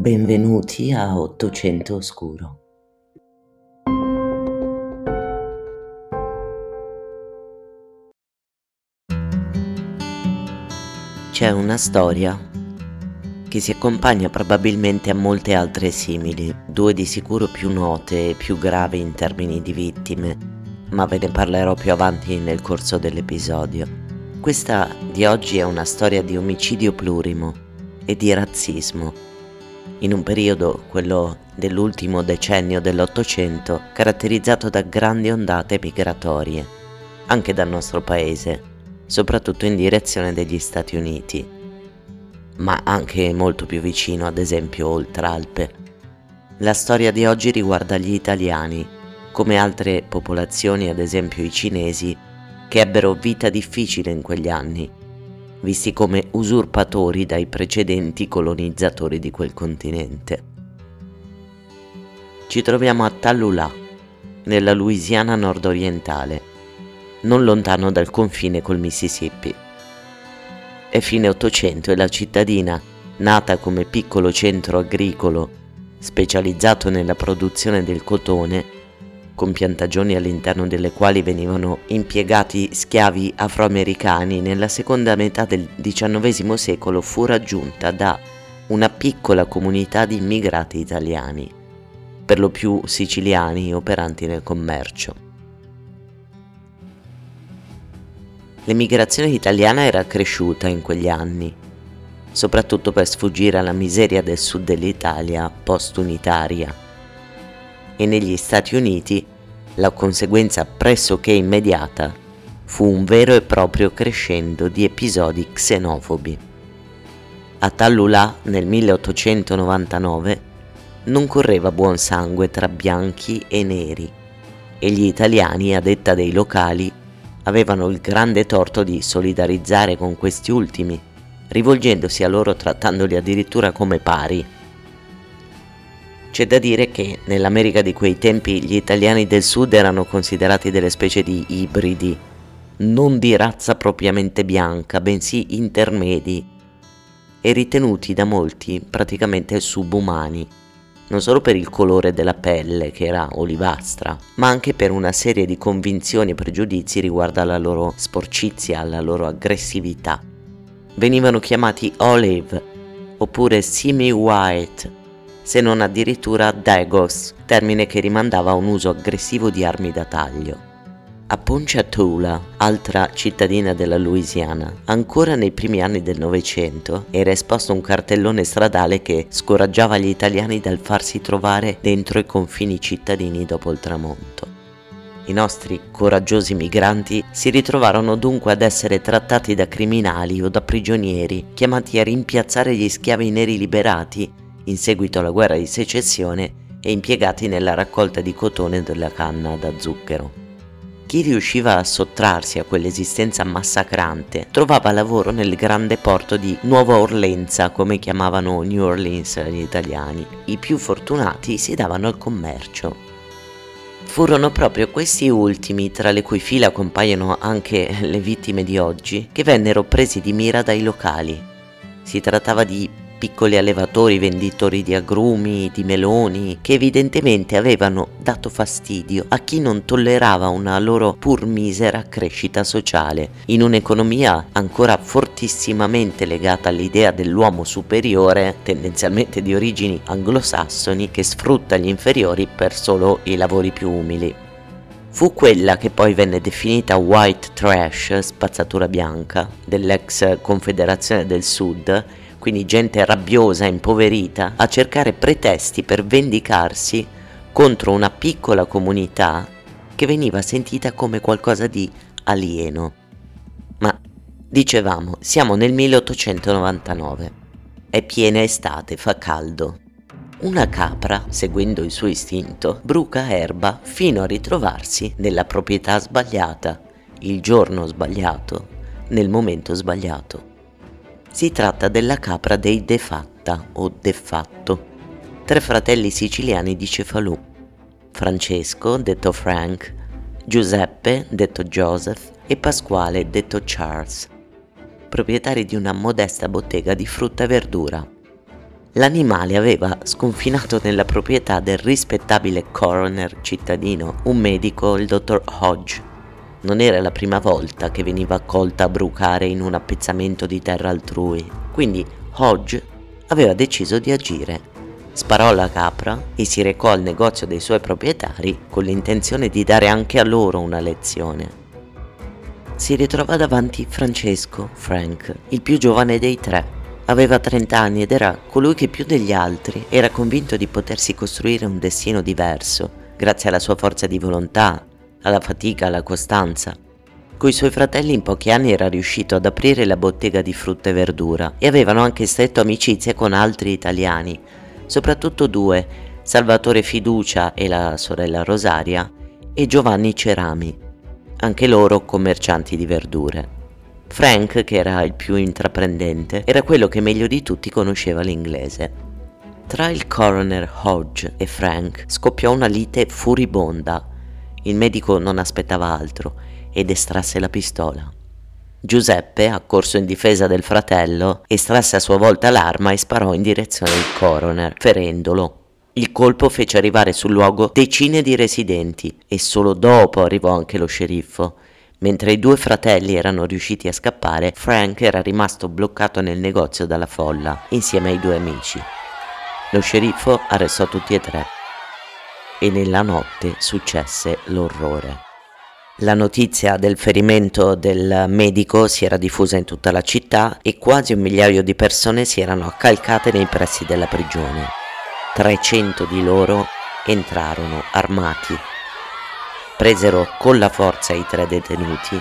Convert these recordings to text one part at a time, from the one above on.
Benvenuti a Ottocento Oscuro. C'è una storia che si accompagna probabilmente a molte altre simili, due di sicuro più note e più gravi in termini di vittime, ma ve ne parlerò più avanti nel corso dell'episodio. Questa di oggi è una storia di omicidio plurimo e di razzismo in un periodo, quello dell'ultimo decennio dell'Ottocento, caratterizzato da grandi ondate migratorie, anche dal nostro paese, soprattutto in direzione degli Stati Uniti, ma anche molto più vicino, ad esempio oltre Alpe. La storia di oggi riguarda gli italiani, come altre popolazioni, ad esempio i cinesi, che ebbero vita difficile in quegli anni visti come usurpatori dai precedenti colonizzatori di quel continente. Ci troviamo a Tallulà, nella Louisiana nord-orientale, non lontano dal confine col Mississippi. È fine Ottocento e la cittadina, nata come piccolo centro agricolo specializzato nella produzione del cotone, con piantagioni all'interno delle quali venivano impiegati schiavi afroamericani, nella seconda metà del XIX secolo fu raggiunta da una piccola comunità di immigrati italiani, per lo più siciliani operanti nel commercio. L'emigrazione italiana era cresciuta in quegli anni, soprattutto per sfuggire alla miseria del sud dell'Italia post-unitaria e negli Stati Uniti la conseguenza pressoché immediata fu un vero e proprio crescendo di episodi xenofobi. A Tallulà nel 1899 non correva buon sangue tra bianchi e neri e gli italiani, a detta dei locali, avevano il grande torto di solidarizzare con questi ultimi, rivolgendosi a loro trattandoli addirittura come pari c'è da dire che nell'America di quei tempi gli italiani del sud erano considerati delle specie di ibridi, non di razza propriamente bianca, bensì intermedi, e ritenuti da molti praticamente subumani, non solo per il colore della pelle, che era olivastra, ma anche per una serie di convinzioni e pregiudizi riguardo alla loro sporcizia, alla loro aggressività. Venivano chiamati olive oppure semi white se non addirittura Dagos, termine che rimandava a un uso aggressivo di armi da taglio. A Ponchatoula, altra cittadina della Louisiana, ancora nei primi anni del Novecento era esposto un cartellone stradale che scoraggiava gli italiani dal farsi trovare dentro i confini cittadini dopo il tramonto. I nostri coraggiosi migranti si ritrovarono dunque ad essere trattati da criminali o da prigionieri, chiamati a rimpiazzare gli schiavi neri liberati in seguito alla guerra di secessione e impiegati nella raccolta di cotone della canna da zucchero. Chi riusciva a sottrarsi a quell'esistenza massacrante trovava lavoro nel grande porto di Nuova Orlenza, come chiamavano New Orleans gli italiani. I più fortunati si davano al commercio. Furono proprio questi ultimi, tra le cui fila compaiono anche le vittime di oggi, che vennero presi di mira dai locali. Si trattava di piccoli allevatori venditori di agrumi, di meloni, che evidentemente avevano dato fastidio a chi non tollerava una loro pur misera crescita sociale, in un'economia ancora fortissimamente legata all'idea dell'uomo superiore, tendenzialmente di origini anglosassoni, che sfrutta gli inferiori per solo i lavori più umili. Fu quella che poi venne definita white trash, spazzatura bianca, dell'ex Confederazione del Sud, quindi gente rabbiosa, impoverita, a cercare pretesti per vendicarsi contro una piccola comunità che veniva sentita come qualcosa di alieno. Ma dicevamo, siamo nel 1899. È piena estate, fa caldo. Una capra, seguendo il suo istinto, bruca erba fino a ritrovarsi nella proprietà sbagliata, il giorno sbagliato, nel momento sbagliato. Si tratta della capra dei De Fatta o De Fatto, tre fratelli siciliani di Cefalù, Francesco, detto Frank, Giuseppe, detto Joseph, e Pasquale, detto Charles, proprietari di una modesta bottega di frutta e verdura. l'animale aveva sconfinato nella proprietà del rispettabile coroner cittadino, un medico, il dottor Hodge. Non era la prima volta che veniva accolta a brucare in un appezzamento di terra altrui, quindi Hodge aveva deciso di agire. Sparò alla capra e si recò al negozio dei suoi proprietari con l'intenzione di dare anche a loro una lezione. Si ritrova davanti Francesco, Frank, il più giovane dei tre, Aveva 30 anni ed era colui che più degli altri era convinto di potersi costruire un destino diverso, grazie alla sua forza di volontà, alla fatica, alla costanza. Coi suoi fratelli in pochi anni era riuscito ad aprire la bottega di frutta e verdura e avevano anche stretto amicizia con altri italiani, soprattutto due, Salvatore Fiducia e la sorella Rosaria, e Giovanni Cerami, anche loro commercianti di verdure. Frank, che era il più intraprendente, era quello che meglio di tutti conosceva l'inglese. Tra il coroner Hodge e Frank scoppiò una lite furibonda. Il medico non aspettava altro ed estrasse la pistola. Giuseppe, accorso in difesa del fratello, estrasse a sua volta l'arma e sparò in direzione del coroner, ferendolo. Il colpo fece arrivare sul luogo decine di residenti e solo dopo arrivò anche lo sceriffo. Mentre i due fratelli erano riusciti a scappare, Frank era rimasto bloccato nel negozio dalla folla, insieme ai due amici. Lo sceriffo arrestò tutti e tre e nella notte successe l'orrore. La notizia del ferimento del medico si era diffusa in tutta la città e quasi un migliaio di persone si erano accalcate nei pressi della prigione. 300 di loro entrarono armati presero con la forza i tre detenuti,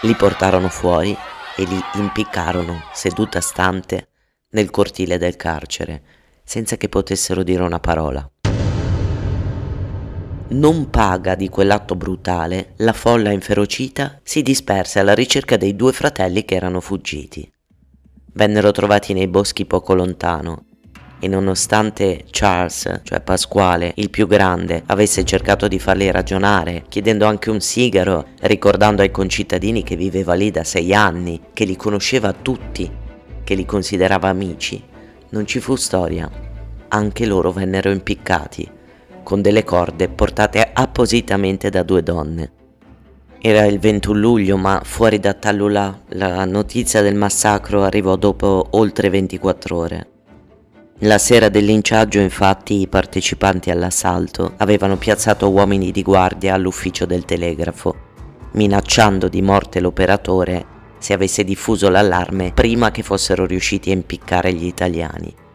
li portarono fuori e li impiccarono seduta stante nel cortile del carcere, senza che potessero dire una parola. Non paga di quell'atto brutale, la folla inferocita si disperse alla ricerca dei due fratelli che erano fuggiti. Vennero trovati nei boschi poco lontano e nonostante Charles, cioè Pasquale, il più grande, avesse cercato di farli ragionare, chiedendo anche un sigaro, ricordando ai concittadini che viveva lì da sei anni, che li conosceva tutti, che li considerava amici, non ci fu storia. Anche loro vennero impiccati, con delle corde portate appositamente da due donne. Era il 21 luglio, ma fuori da Tallulà la notizia del massacro arrivò dopo oltre 24 ore. La sera del linciaggio infatti i partecipanti all'assalto avevano piazzato uomini di guardia all'ufficio del telegrafo, minacciando di morte l'operatore se avesse diffuso l'allarme prima che fossero riusciti a impiccare gli italiani.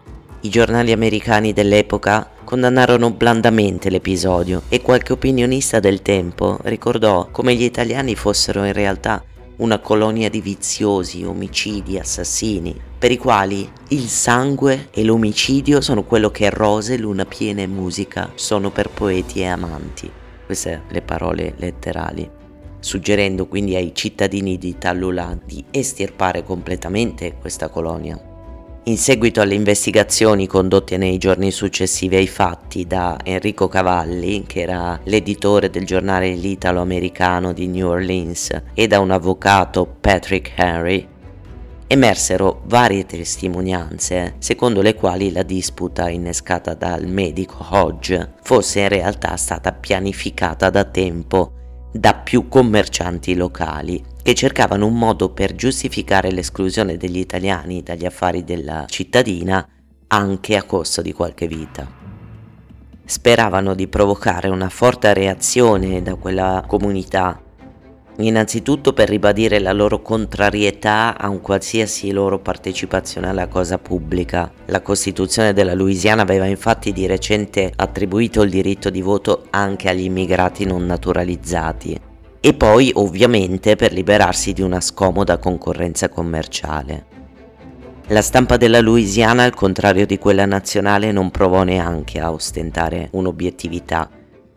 I giornali americani dell'epoca condannarono blandamente l'episodio e qualche opinionista del tempo ricordò come gli italiani fossero in realtà una colonia di viziosi, omicidi, assassini, per i quali il sangue e l'omicidio sono quello che rose, luna piena e musica sono per poeti e amanti. Queste le parole letterali, suggerendo quindi ai cittadini di Tallulà di estirpare completamente questa colonia. In seguito alle investigazioni condotte nei giorni successivi ai fatti da Enrico Cavalli, che era l'editore del giornale L'Italo-Americano di New Orleans, e da un avvocato Patrick Henry, emersero varie testimonianze secondo le quali la disputa innescata dal medico Hodge fosse in realtà stata pianificata da tempo da più commercianti locali che cercavano un modo per giustificare l'esclusione degli italiani dagli affari della cittadina anche a costo di qualche vita. Speravano di provocare una forte reazione da quella comunità, innanzitutto per ribadire la loro contrarietà a un qualsiasi loro partecipazione alla cosa pubblica. La Costituzione della Louisiana aveva infatti di recente attribuito il diritto di voto anche agli immigrati non naturalizzati e poi ovviamente per liberarsi di una scomoda concorrenza commerciale. La stampa della Louisiana, al contrario di quella nazionale, non provò neanche a ostentare un'obiettività.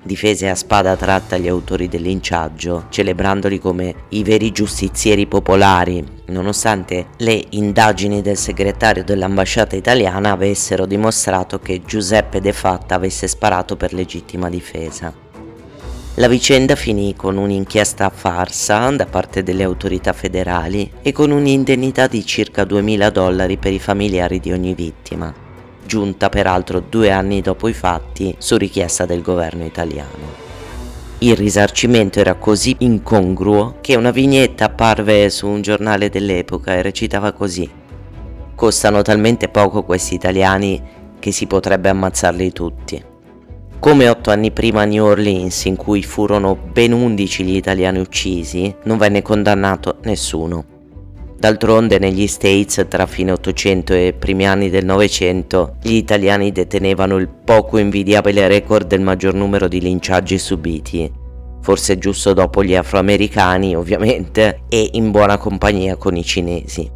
Difese a spada tratta gli autori del linciaggio, celebrandoli come i veri giustizieri popolari, nonostante le indagini del segretario dell'ambasciata italiana avessero dimostrato che Giuseppe De Fatta avesse sparato per legittima difesa. La vicenda finì con un'inchiesta farsa da parte delle autorità federali e con un'indennità di circa 2.000 dollari per i familiari di ogni vittima. Giunta peraltro due anni dopo i fatti su richiesta del governo italiano. Il risarcimento era così incongruo che una vignetta apparve su un giornale dell'epoca e recitava così. Costano talmente poco questi italiani che si potrebbe ammazzarli tutti. Come otto anni prima a New Orleans, in cui furono ben undici gli italiani uccisi, non venne condannato nessuno. D'altronde negli States tra fine 800 e primi anni del Novecento gli italiani detenevano il poco invidiabile record del maggior numero di linciaggi subiti, forse giusto dopo gli afroamericani ovviamente e in buona compagnia con i cinesi.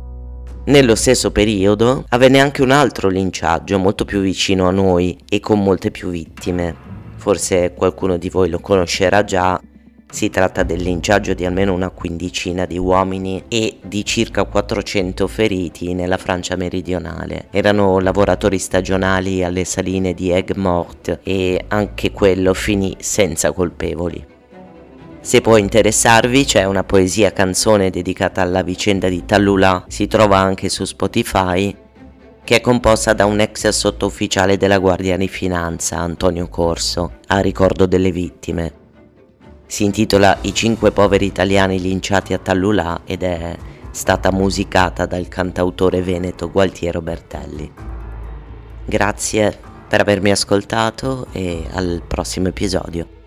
Nello stesso periodo avvenne anche un altro linciaggio molto più vicino a noi e con molte più vittime. Forse qualcuno di voi lo conoscerà già, si tratta del linciaggio di almeno una quindicina di uomini e di circa 400 feriti nella Francia meridionale. Erano lavoratori stagionali alle saline di Aigues-Mortes e anche quello finì senza colpevoli. Se può interessarvi c'è una poesia canzone dedicata alla vicenda di Tallulà, si trova anche su Spotify, che è composta da un ex sottufficiale della Guardia di Finanza, Antonio Corso, a ricordo delle vittime. Si intitola I cinque poveri italiani linciati a Tallulà ed è stata musicata dal cantautore veneto Gualtiero Bertelli. Grazie per avermi ascoltato e al prossimo episodio.